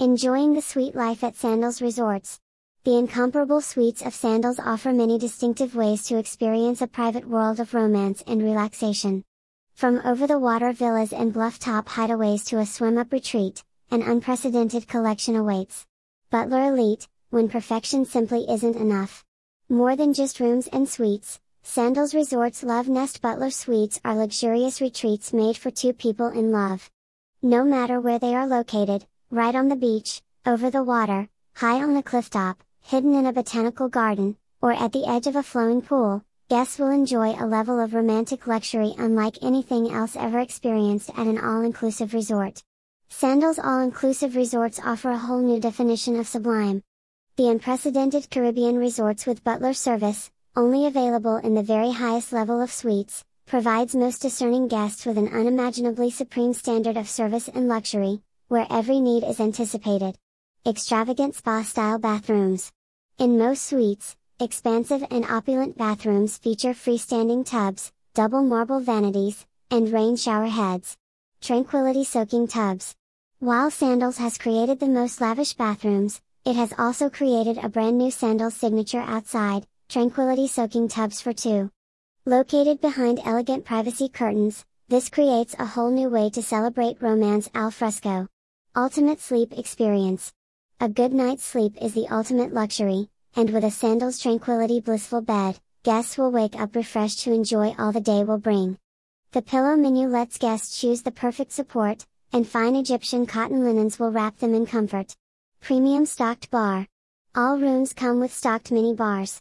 Enjoying the suite life at Sandals Resorts. The incomparable suites of Sandals offer many distinctive ways to experience a private world of romance and relaxation. From over-the-water villas and bluff-top hideaways to a swim-up retreat, an unprecedented collection awaits. Butler Elite, when perfection simply isn't enough. More than just rooms and suites, Sandals Resort's Love Nest Butler Suites are luxurious retreats made for two people in love. No matter where they are located, right on the beach, over the water, high on a cliff top, hidden in a botanical garden, or at the edge of a flowing pool, guests will enjoy a level of romantic luxury unlike anything else ever experienced at an all-inclusive resort. Sandals all-inclusive resorts offer a whole new definition of sublime. The unprecedented Caribbean resorts with butler service, only available in the very highest level of suites, provides most discerning guests with an unimaginably supreme standard of service and luxury, where every need is anticipated. Extravagant spa-style bathrooms. In most suites, Expansive and opulent bathrooms feature freestanding tubs, double marble vanities, and rain shower heads. Tranquility soaking tubs. While Sandals has created the most lavish bathrooms, it has also created a brand new Sandals signature outside, tranquility soaking tubs for two. Located behind elegant privacy curtains, this creates a whole new way to celebrate romance al fresco. Ultimate sleep experience. A good night's sleep is the ultimate luxury, and with a Sandals Tranquility blissful bed, guests will wake up refreshed to enjoy all the day will bring. The pillow menu lets guests choose the perfect support, and fine Egyptian cotton linens will wrap them in comfort. Premium stocked bar. All rooms come with stocked mini bars.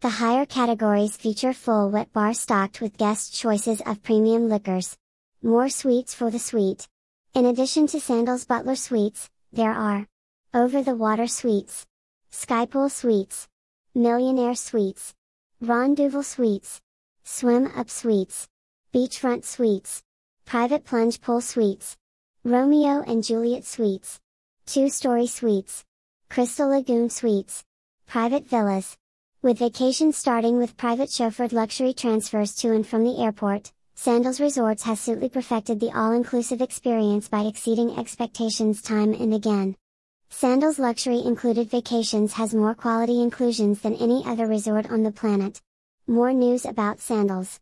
The higher categories feature full wet bar stocked with guest choices of premium liquors. More suites for the suite. In addition to Sandals Butler Suites, there are over the water suites, Skypool Suites, Millionaire Suites, Rendezvous Suites, Swim Up Suites, Beachfront Suites, Private Plunge Pool Suites, Romeo and Juliet Suites, Two-Story Suites, Crystal Lagoon Suites, Private Villas. With vacations starting with private chauffeured luxury transfers to and from the airport, Sandals Resorts has suitably perfected the all-inclusive experience by exceeding expectations time and again. Sandals Luxury Included Vacations has more quality inclusions than any other resort on the planet. More news about Sandals.